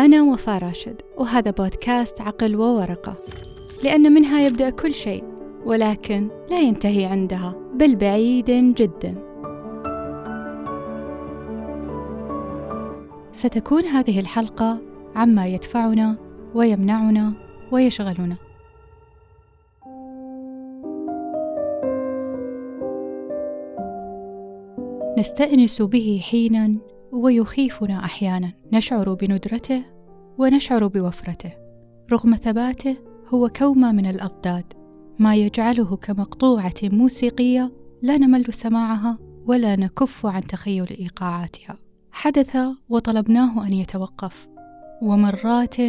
أنا وفاء راشد وهذا بودكاست عقل وورقة. لأن منها يبدأ كل شيء ولكن لا ينتهي عندها بل بعيد جدا. ستكون هذه الحلقة عما يدفعنا ويمنعنا ويشغلنا. نستأنس به حينا ويخيفنا أحيانا. نشعر بندرته ونشعر بوفرته. رغم ثباته هو كومة من الأضداد. ما يجعله كمقطوعة موسيقية لا نمل سماعها ولا نكف عن تخيل إيقاعاتها. حدث وطلبناه أن يتوقف. ومرات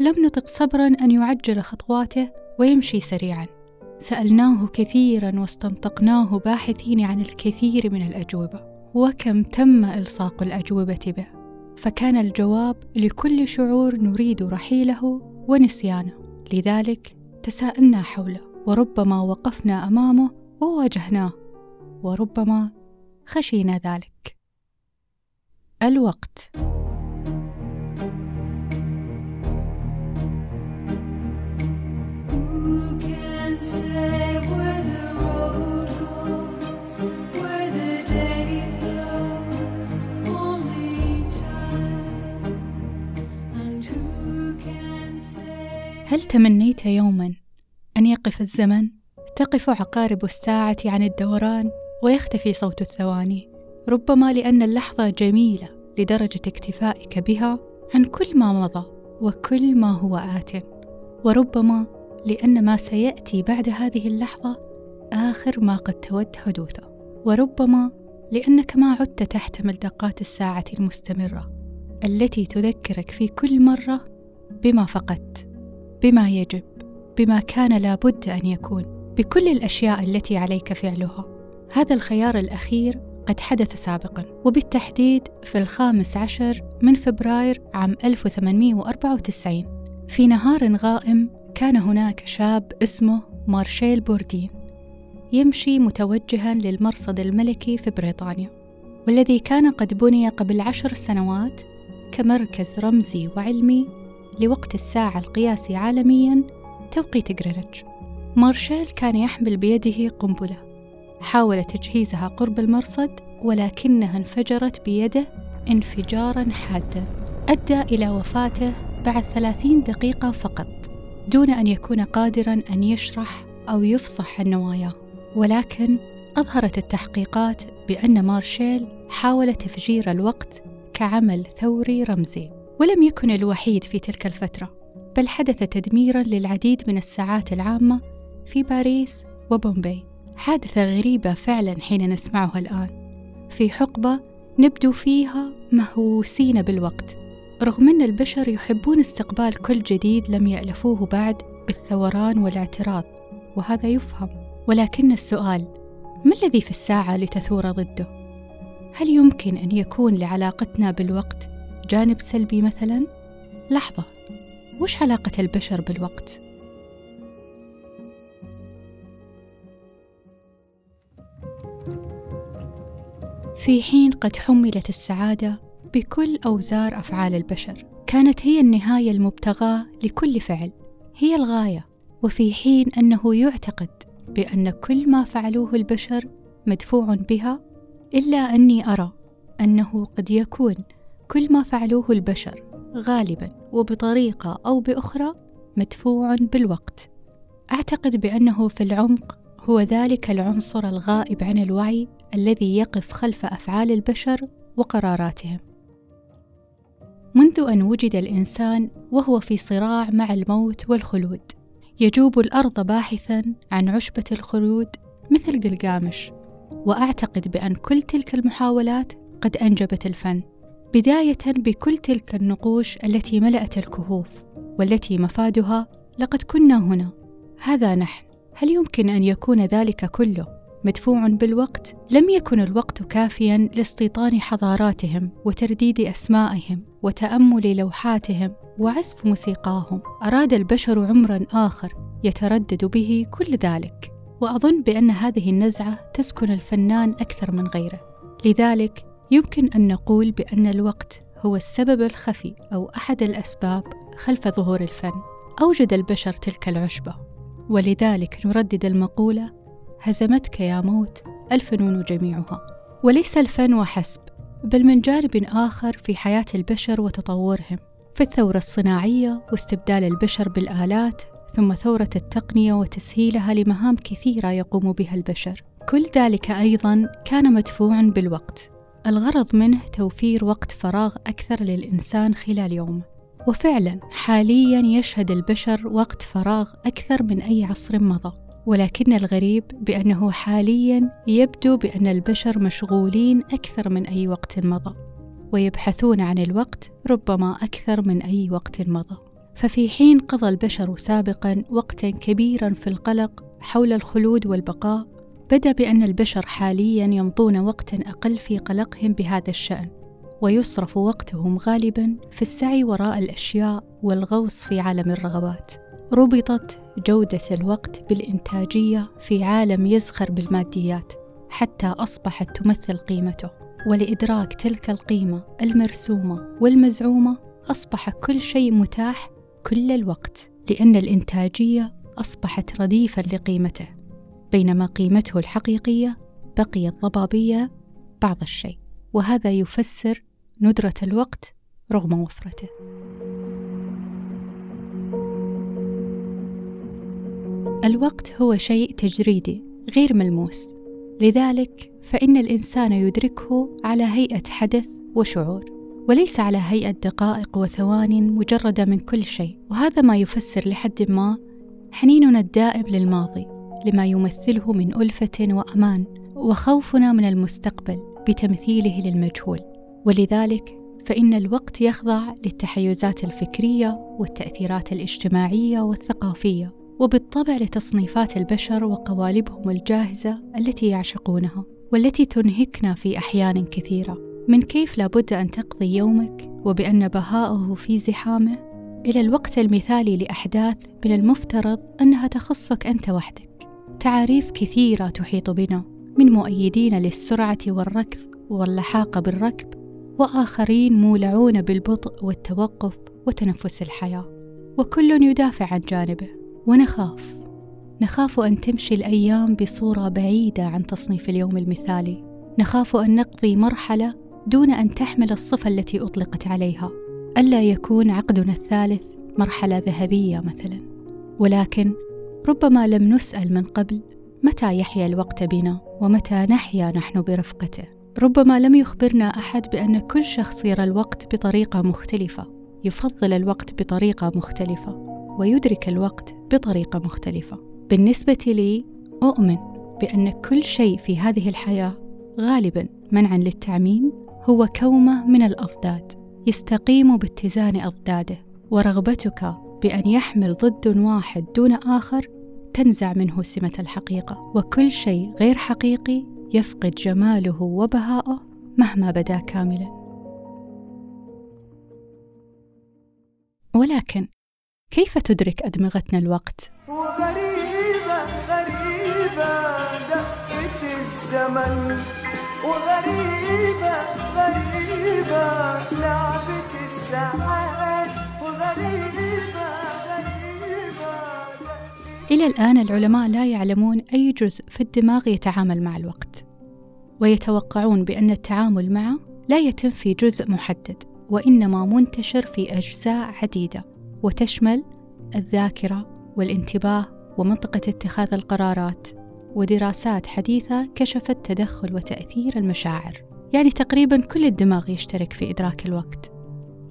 لم نطق صبرا أن يعجل خطواته ويمشي سريعا. سألناه كثيرا واستنطقناه باحثين عن الكثير من الأجوبة. وكم تم إلصاق الأجوبة به فكان الجواب لكل شعور نريد رحيله ونسيانه. لذلك تساءلنا حوله وربما وقفنا أمامه وواجهناه وربما خشينا ذلك. الوقت. Who can say هل تمنيت يوما أن يقف الزمن؟ تقف عقارب الساعة عن الدوران ويختفي صوت الثواني. ربما لأن اللحظة جميلة لدرجة اكتفائك بها عن كل ما مضى وكل ما هو آت. وربما لأن ما سيأتي بعد هذه اللحظة آخر ما قد تود حدوثه. وربما لأنك ما عدت تحتمل دقات الساعة المستمرة التي تذكرك في كل مرة بما فقدت. بما يجب بما كان لابد أن يكون بكل الأشياء التي عليك فعلها. هذا الخيار الأخير قد حدث سابقا وبالتحديد في الخامس عشر من فبراير عام 1894 في نهار غائم كان هناك شاب اسمه مارشيل بوردين يمشي متوجها للمرصد الملكي في بريطانيا والذي كان قد بني قبل عشر سنوات كمركز رمزي وعلمي لوقت الساعة القياسي عالميا توقيت غرينتش. مارشيل كان يحمل بيده قنبلة. حاول تجهيزها قرب المرصد ولكنها انفجرت بيده انفجارا حادا. أدى إلى وفاته بعد ثلاثين دقيقة فقط دون أن يكون قادرا أن يشرح أو يفصح عن نواياه ولكن أظهرت التحقيقات بأن مارشيل حاول تفجير الوقت كعمل ثوري رمزي. ولم يكن الوحيد في تلك الفترة بل حدث تدميرا للعديد من الساعات العامة في باريس وبومبي حادثة غريبة فعلا حين نسمعها الآن. في حقبة نبدو فيها مهووسين بالوقت رغم أن البشر يحبون استقبال كل جديد لم يألفوه بعد بالثوران والاعتراض وهذا يفهم. ولكن السؤال ما الذي في الساعة لتثور ضده؟ هل يمكن أن يكون لعلاقتنا بالوقت جانب سلبي مثلا؟ لحظة وش علاقة البشر بالوقت؟ في حين قد حملت السعادة بكل أوزار أفعال البشر كانت هي النهاية المبتغاة لكل فعل هي الغاية وفي حين أنه يعتقد بأن كل ما فعلوه البشر مدفوع بها إلا أني أرى أنه قد يكون كل ما فعلوه البشر غالبا وبطريقة أو بأخرى مدفوع بالوقت. أعتقد بأنه في العمق هو ذلك العنصر الغائب عن الوعي الذي يقف خلف أفعال البشر وقراراتهم. منذ أن وجد الإنسان وهو في صراع مع الموت والخلود يجوب الأرض باحثا عن عشبة الخلود مثل قلقامش وأعتقد بأن كل تلك المحاولات قد أنجبت الفن. بداية بكل تلك النقوش التي ملأت الكهوف والتي مفادها لقد كنا هنا. هذا نحن. هل يمكن أن يكون ذلك كله؟ مدفوع بالوقت لم يكن الوقت كافيا لاستيطان حضاراتهم وترديد أسمائهم وتأمل لوحاتهم وعزف موسيقاهم. أراد البشر عمرا آخر يتردد به كل ذلك وأظن بأن هذه النزعة تسكن الفنان أكثر من غيره. لذلك يمكن أن نقول بأن الوقت هو السبب الخفي أو أحد الأسباب خلف ظهور الفن أوجد البشر تلك العشبة. ولذلك نردد المقولة هزمتك يا موت الفنون جميعها. وليس الفن وحسب بل من جانب آخر في حياة البشر وتطورهم في الثورة الصناعية واستبدال البشر بالآلات ثم ثورة التقنية وتسهيلها لمهام كثيرة يقوم بها البشر. كل ذلك أيضا كان مدفوعا بالوقت. الغرض منه توفير وقت فراغ أكثر للإنسان خلال يومه وفعلا حاليا يشهد البشر وقت فراغ أكثر من أي عصر مضى. ولكن الغريب بأنه حاليا يبدو بأن البشر مشغولين أكثر من أي وقت مضى. ويبحثون عن الوقت ربما أكثر من أي وقت مضى. ففي حين قضى البشر سابقا وقتا كبيرا في القلق حول الخلود والبقاء بدأ بأن البشر حاليا يمضون وقتا أقل في قلقهم بهذا الشأن ويصرف وقتهم غالبا في السعي وراء الأشياء والغوص في عالم الرغبات. ربطت جودة الوقت بالإنتاجية في عالم يزخر بالماديات حتى أصبحت تمثل قيمته. ولإدراك تلك القيمة المرسومة والمزعومة أصبح كل شيء متاح كل الوقت لأن الإنتاجية أصبحت رديفا لقيمته. بينما قيمته الحقيقية بقيت ضبابية بعض الشيء وهذا يفسر ندرة الوقت رغم وفرته. الوقت هو شيء تجريدي غير ملموس لذلك فإن الإنسان يدركه على هيئة حدث وشعور وليس على هيئة دقائق وثوان مجردة من كل شيء وهذا ما يفسر لحد ما حنيننا الدائم للماضي. لما يمثله من ألفة وأمان وخوفنا من المستقبل بتمثيله للمجهول. ولذلك فإن الوقت يخضع للتحيزات الفكرية والتأثيرات الاجتماعية والثقافية وبالطبع لتصنيفات البشر وقوالبهم الجاهزة التي يعشقونها والتي تنهكنا في أحيان كثيرة. من كيف لابد أن تقضي يومك وبأن بهاءه في زحامه؟ إلى الوقت المثالي لأحداث من المفترض أنها تخصك أنت وحدك. تعاريف كثيرة تحيط بنا من مؤيدين للسرعة والركض واللحاق بالركب وآخرين مولعون بالبطء والتوقف وتنفس الحياة. وكل يدافع عن جانبه ونخاف. نخاف أن تمشي الأيام بصورة بعيدة عن تصنيف اليوم المثالي. نخاف أن نقضي مرحلة دون أن تحمل الصفة التي أطلقت عليها. ألا يكون عقدنا الثالث مرحلة ذهبية مثلا. ولكن ربما لم نسأل من قبل متى يحيا الوقت بنا ومتى نحيا نحن برفقته. ربما لم يخبرنا أحد بأن كل شخص يرى الوقت بطريقة مختلفة يفضل الوقت بطريقة مختلفة ويدرك الوقت بطريقة مختلفة. بالنسبة لي أؤمن بأن كل شيء في هذه الحياة غالبا منعا للتعميم هو كومة من الأضداد. يستقيم باتزان أضداده ورغبتك بأن يحمل ضد واحد دون آخر تنزع منه سمة الحقيقة. وكل شيء غير حقيقي يفقد جماله وبهاءه مهما بدا كاملا. ولكن كيف تدرك أدمغتنا الوقت؟ وغريبة غريبة دقة الزمن. وغريبة غريبة لعبة الساعات إلى الآن العلماء لا يعلمون أي جزء في الدماغ يتعامل مع الوقت ويتوقعون بأن التعامل معه لا يتم في جزء محدد وإنما منتشر في أجزاء عديدة وتشمل الذاكرة والانتباه ومنطقة اتخاذ القرارات ودراسات حديثة كشفت تدخل وتأثير المشاعر. يعني تقريبا كل الدماغ يشترك في إدراك الوقت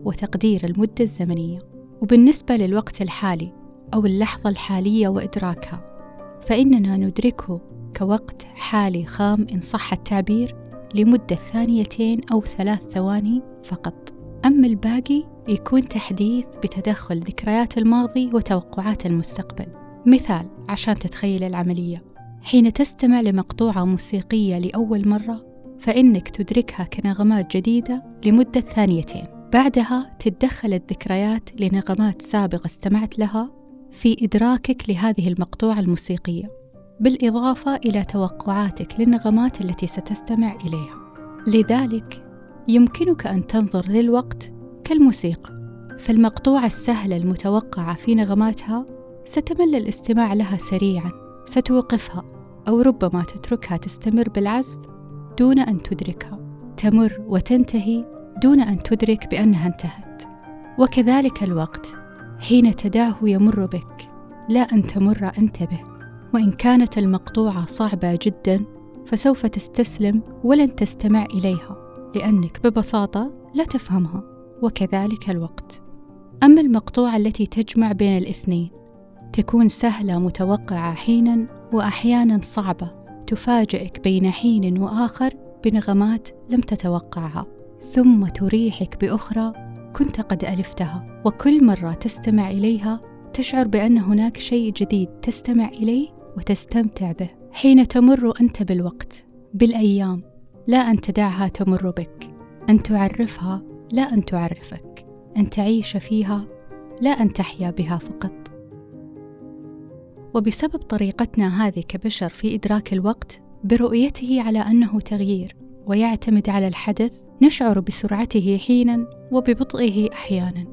وتقدير المدة الزمنية. وبالنسبة للوقت الحالي أو اللحظة الحالية وإدراكها فإننا ندركه كوقت حالي خام إن صح التعبير لمدة ثانيتين أو ثلاث ثواني فقط. أما الباقي يكون تحديث بتدخل ذكريات الماضي وتوقعات المستقبل. مثال عشان تتخيل العملية. حين تستمع لمقطوعة موسيقية لأول مرة فإنك تدركها كنغمات جديدة لمدة ثانيتين. بعدها تتدخل الذكريات لنغمات سابقة استمعت لها في إدراكك لهذه المقطوعة الموسيقية بالإضافة إلى توقعاتك للنغمات التي ستستمع إليها. لذلك يمكنك أن تنظر للوقت كالموسيقى فالمقطوعة السهلة المتوقعة في نغماتها ستمل الاستماع لها سريعا ستوقفها أو ربما تتركها تستمر بالعزف دون أن تدركها تمر وتنتهي دون أن تدرك بأنها انتهت. وكذلك الوقت. حين تدعه يمر بك لا أن تمر أنت به. وإن كانت المقطوعة صعبة جدا فسوف تستسلم ولن تستمع إليها لأنك ببساطة لا تفهمها وكذلك الوقت. أما المقطوعة التي تجمع بين الاثنين تكون سهلة متوقعة حينا وأحيانا صعبة تفاجئك بين حين وآخر بنغمات لم تتوقعها ثم تريحك بأخرى كنت قد ألفتها وكل مرة تستمع إليها تشعر بأن هناك شيء جديد تستمع إليه وتستمتع به. حين تمر أنت بالوقت بالأيام لا أن تدعها تمر بك. أن تعرفها لا أن تعرفك. أن تعيش فيها لا أن تحيا بها فقط. وبسبب طريقتنا هذه كبشر في إدراك الوقت برؤيته على أنه تغيير ويعتمد على الحدث نشعر بسرعته حينا وببطئه أحيانا.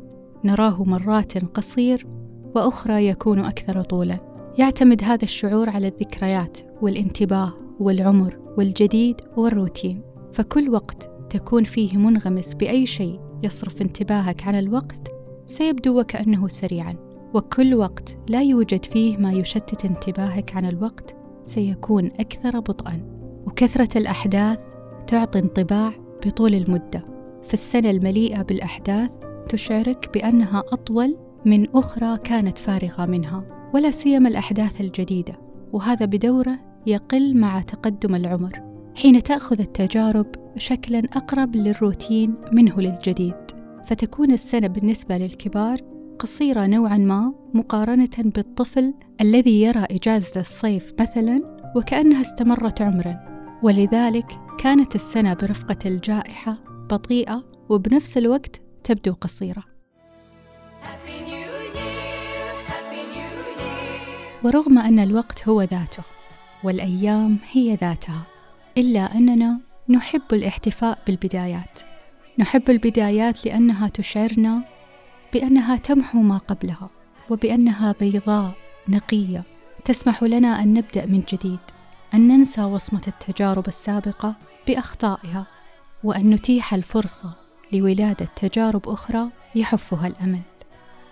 نراه مرات قصير وأخرى يكون أكثر طولا. يعتمد هذا الشعور على الذكريات والانتباه والعمر والجديد والروتين. فكل وقت تكون فيه منغمس بأي شيء يصرف انتباهك عن الوقت سيبدو وكأنه سريعا. وكل وقت لا يوجد فيه ما يشتت انتباهك عن الوقت سيكون أكثر بطئا. وكثرة الأحداث تعطي انطباع بطول المدة. فالسنة المليئة بالأحداث تشعرك بأنها أطول من أخرى كانت فارغة منها ولا سيما الأحداث الجديدة. وهذا بدوره يقل مع تقدم العمر. حين تأخذ التجارب شكلا أقرب للروتين منه للجديد. فتكون السنة بالنسبة للكبار قصيرة نوعا ما مقارنة بالطفل الذي يرى إجازة الصيف مثلا وكأنها استمرت عمرا. ولذلك كانت السنة برفقة الجائحة بطيئة وبنفس الوقت تبدو قصيرة. ورغم أن الوقت هو ذاته والأيام هي ذاتها إلا أننا نحب الاحتفاء بالبدايات. نحب البدايات لأنها تشعرنا بأنها تمحو ما قبلها وبأنها بيضاء نقية تسمح لنا أن نبدأ من جديد. أن ننسى وصمة التجارب السابقة بأخطائها وأن نتيح الفرصة لولادة تجارب أخرى يحفها الأمل.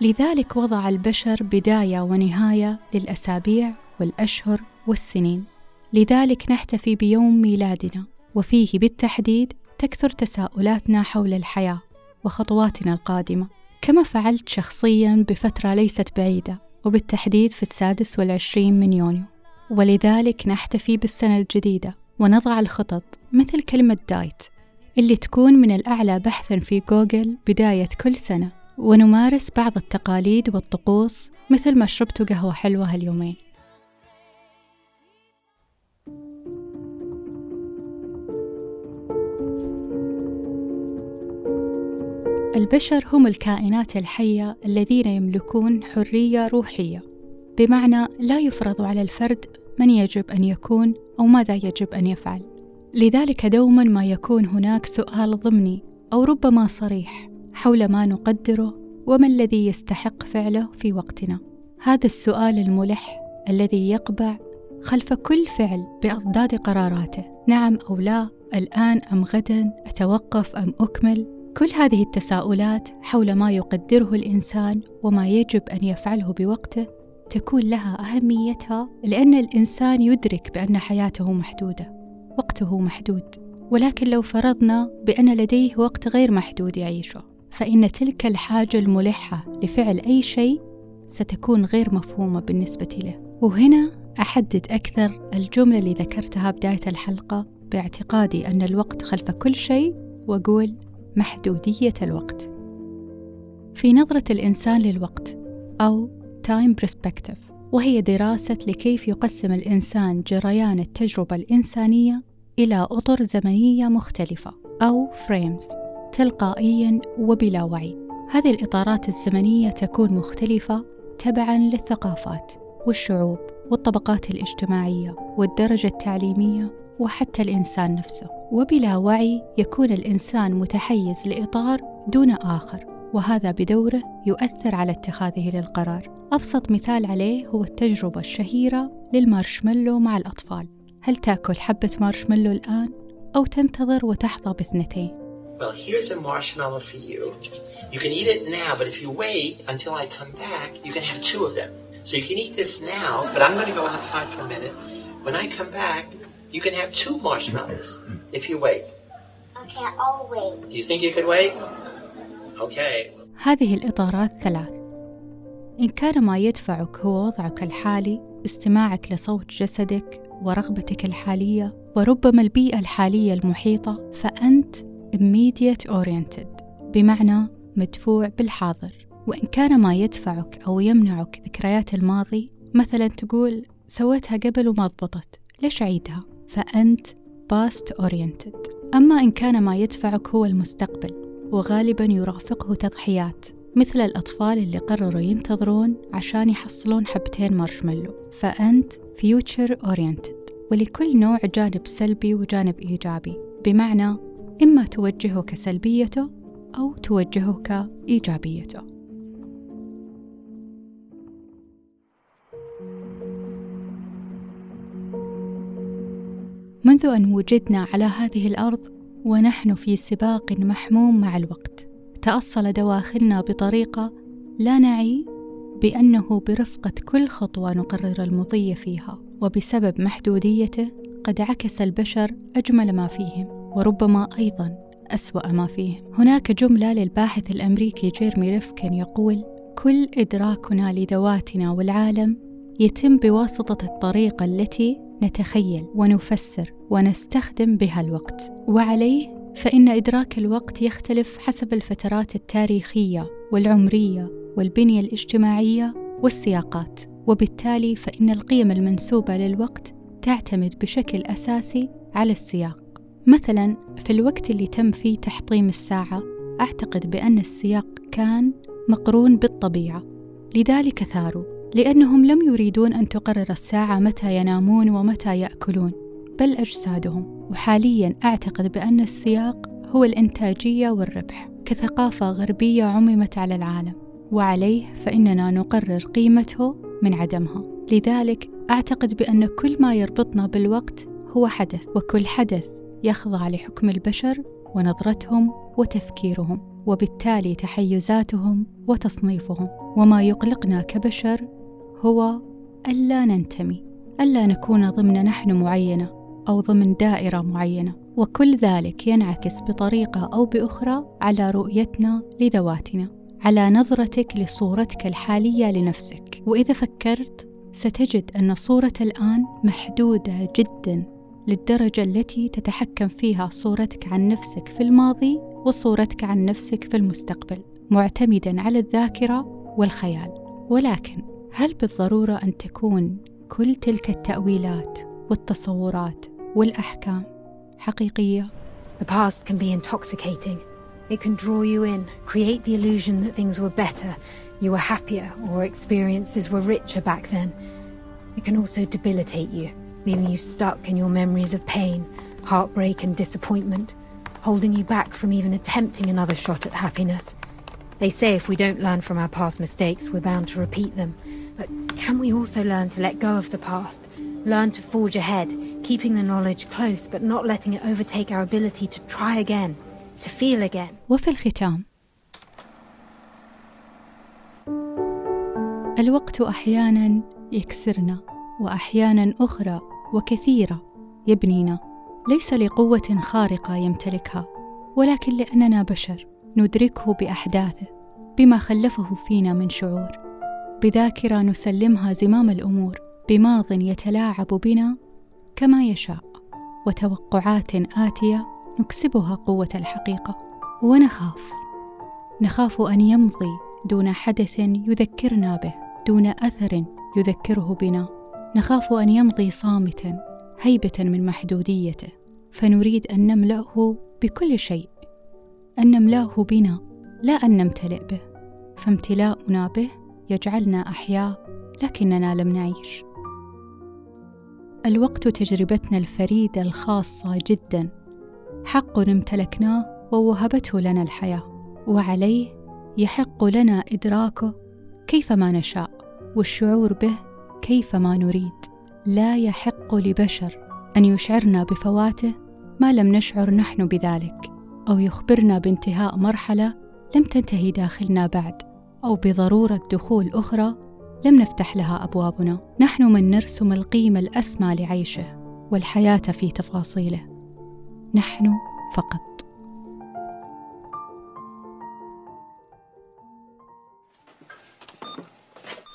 لذلك وضع البشر بداية ونهاية للأسابيع والأشهر والسنين. لذلك نحتفي بيوم ميلادنا وفيه بالتحديد تكثر تساؤلاتنا حول الحياة وخطواتنا القادمة. كما فعلت شخصيا بفترة ليست بعيدة وبالتحديد في السادس والعشرين من يونيو. ولذلك نحتفي بالسنة الجديدة ونضع الخطط مثل كلمة دايت اللي تكون من الأعلى بحثا في جوجل بداية كل سنة. ونمارس بعض التقاليد والطقوس مثل ما شربت قهوة حلوة هاليومين. البشر هم الكائنات الحية الذين يملكون حرية روحية. بمعنى لا يفرض على الفرد من يجب أن يكون أو ماذا يجب أن يفعل. لذلك دوما ما يكون هناك سؤال ضمني أو ربما صريح حول ما نقدره وما الذي يستحق فعله في وقتنا. هذا السؤال الملح الذي يقبع خلف كل فعل بأضداد قراراته. نعم أو لا الآن أم غدا أتوقف أم أكمل؟ كل هذه التساؤلات حول ما يقدره الإنسان وما يجب أن يفعله بوقته تكون لها أهميتها لأن الإنسان يدرك بأن حياته محدودة وقته محدود. ولكن لو فرضنا بأن لديه وقت غير محدود يعيشه فإن تلك الحاجة الملحة لفعل أي شيء ستكون غير مفهومة بالنسبة له. وهنا أحدد أكثر الجملة اللي ذكرتها بداية الحلقة باعتقادي أن الوقت خلف كل شيء وأقول محدودية الوقت. في نظرة الإنسان للوقت أو Time Perspective. وهي دراسة لكيف يقسم الإنسان جريان التجربة الإنسانية إلى أطر زمنية مختلفة أو frames تلقائيا وبلا وعي. هذه الإطارات الزمنية تكون مختلفة تبعا للثقافات والشعوب والطبقات الاجتماعية والدرجة التعليمية وحتى الإنسان نفسه. وبلا وعي يكون الإنسان متحيز لإطار دون آخر. وهذا بدوره يؤثر على اتخاذه للقرار أبسط مثال عليه هو التجربة الشهيرة للمارشميلو مع الأطفال هل تاكل حبة مارشميلو الآن أو تنتظر وتحظى باثنتين Well, here's a marshmallow for you. You can eat it now, but if you wait until I come back, you can have two of them. So you can eat this now, but I'm going to go outside for a minute. When I come back, you can have two marshmallows if you wait. Okay, I'll wait. Do you think you could wait? هذه الإطارات ثلاث. إن كان ما يدفعك هو وضعك الحالي استماعك لصوت جسدك ورغبتك الحالية وربما البيئة الحالية المحيطة فأنت immediate oriented بمعنى مدفوع بالحاضر. وإن كان ما يدفعك أو يمنعك ذكريات الماضي مثلا تقول سويتها قبل وما ضبطت ليش أعيدها؟ فأنت past oriented. أما إن كان ما يدفعك هو المستقبل. وغالبا يرافقه تضحيات مثل الأطفال اللي قرروا ينتظرون عشان يحصلون حبتين مارشميلو. فأنت future oriented ولكل نوع جانب سلبي وجانب إيجابي. بمعنى إما توجهك سلبيته أو توجهك إيجابيته منذ أن وجدنا على هذه الأرض ونحن في سباق محموم مع الوقت. تأصل دواخلنا بطريقة لا نعي بأنه برفقة كل خطوة نقرر المضي فيها وبسبب محدوديته قد عكس البشر أجمل ما فيهم وربما أيضا أسوأ ما فيهم. هناك جملة للباحث الأمريكي جيرمي ريفكن يقول كل إدراكنا لذواتنا والعالم يتم بواسطة الطريقة التي نتخيل ونفسر ونستخدم بها الوقت. وعليه فإن إدراك الوقت يختلف حسب الفترات التاريخية والعمرية والبنية الاجتماعية والسياقات. وبالتالي فإن القيم المنسوبة للوقت تعتمد بشكل أساسي على السياق. مثلا في الوقت اللي تم فيه تحطيم الساعة أعتقد بأن السياق كان مقرون بالطبيعة. لذلك ثاروا. لأنهم لم يريدون أن تقرر الساعة متى ينامون ومتى يأكلون بل أجسادهم. وحاليا أعتقد بأن السياق هو الإنتاجية والربح. كثقافة غربية عممت على العالم وعليه فإننا نقرر قيمته من عدمها. لذلك أعتقد بأن كل ما يربطنا بالوقت هو حدث وكل حدث يخضع لحكم البشر ونظرتهم وتفكيرهم وبالتالي تحيزاتهم وتصنيفهم. وما يقلقنا كبشر هو ألا ننتمي ألا نكون ضمن نحن معينة أو ضمن دائرة معينة. وكل ذلك ينعكس بطريقة أو بأخرى على رؤيتنا لذواتنا على نظرتك لصورتك الحالية لنفسك. وإذا فكرت ستجد أن صورة الآن محدودة جدا للدرجة التي تتحكم فيها صورتك عن نفسك في الماضي وصورتك عن نفسك في المستقبل معتمدا على الذاكرة والخيال. ولكن هل بالضرورة أن تكون كل تلك التأويلات والتصورات والأحكام حقيقية؟ The past can be intoxicating. It can draw you in, create the illusion that things were better, you were happier, or experiences were richer back then. It can also debilitate you, leaving you stuck in your memories of pain, heartbreak, and disappointment, holding you back from even attempting another shot at happiness. They say if we don't learn from our past mistakes, we're bound to repeat them. But can we also learn to let go of the past? Learn to forge ahead, keeping the knowledge close but not letting it overtake our ability to try again, to feel again. وفي الختام الوقت أحيانا يكسرنا واحيانا أخرى وكثيره يبنينا ليس لقوه خارقه يمتلكها ولكن لاننا بشر ندركه باحداثه بما خلفه فينا من شعور بذاكرة نسلمها زمام الأمور بماض يتلاعب بنا كما يشاء وتوقعات آتية نكسبها قوة الحقيقة. ونخاف نخاف أن يمضي دون حدث يذكرنا به دون أثر يذكره بنا. نخاف أن يمضي صامتا هيبة من محدوديته. فنريد أن نملأه بكل شيء أن نملأه بنا لا أن نمتلئ به. فامتلاؤنا به يجعلنا أحياء لكننا لم نعيش. الوقت تجربتنا الفريدة الخاصة جدا. حق امتلكناه ووهبته لنا الحياة وعليه يحق لنا إدراكه كيفما نشاء والشعور به كيفما نريد. لا يحق لبشر أن يشعرنا بفواته ما لم نشعر نحن بذلك أو يخبرنا بانتهاء مرحلة لم تنتهي داخلنا بعد. أو بضرورة دخول أخرى لم نفتح لها أبوابنا. نحن من نرسم القيمة الأسمى لعيشه والحياة في تفاصيله. نحن فقط.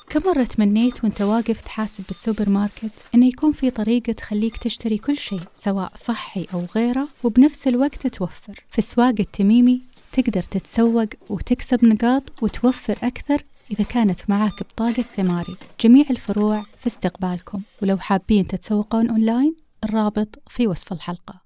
كم مرة تمنيت وانت واقف تحاسب بالسوبر ماركت انه يكون في طريقة تخليك تشتري كل شيء سواء صحي أو غيره وبنفس الوقت توفر. في سواق التميمي تقدر تتسوق وتكسب نقاط وتوفر أكثر إذا كانت معاك بطاقة ثماري. جميع الفروع في استقبالكم. ولو حابين تتسوقون أونلاين الرابط في وصف الحلقة.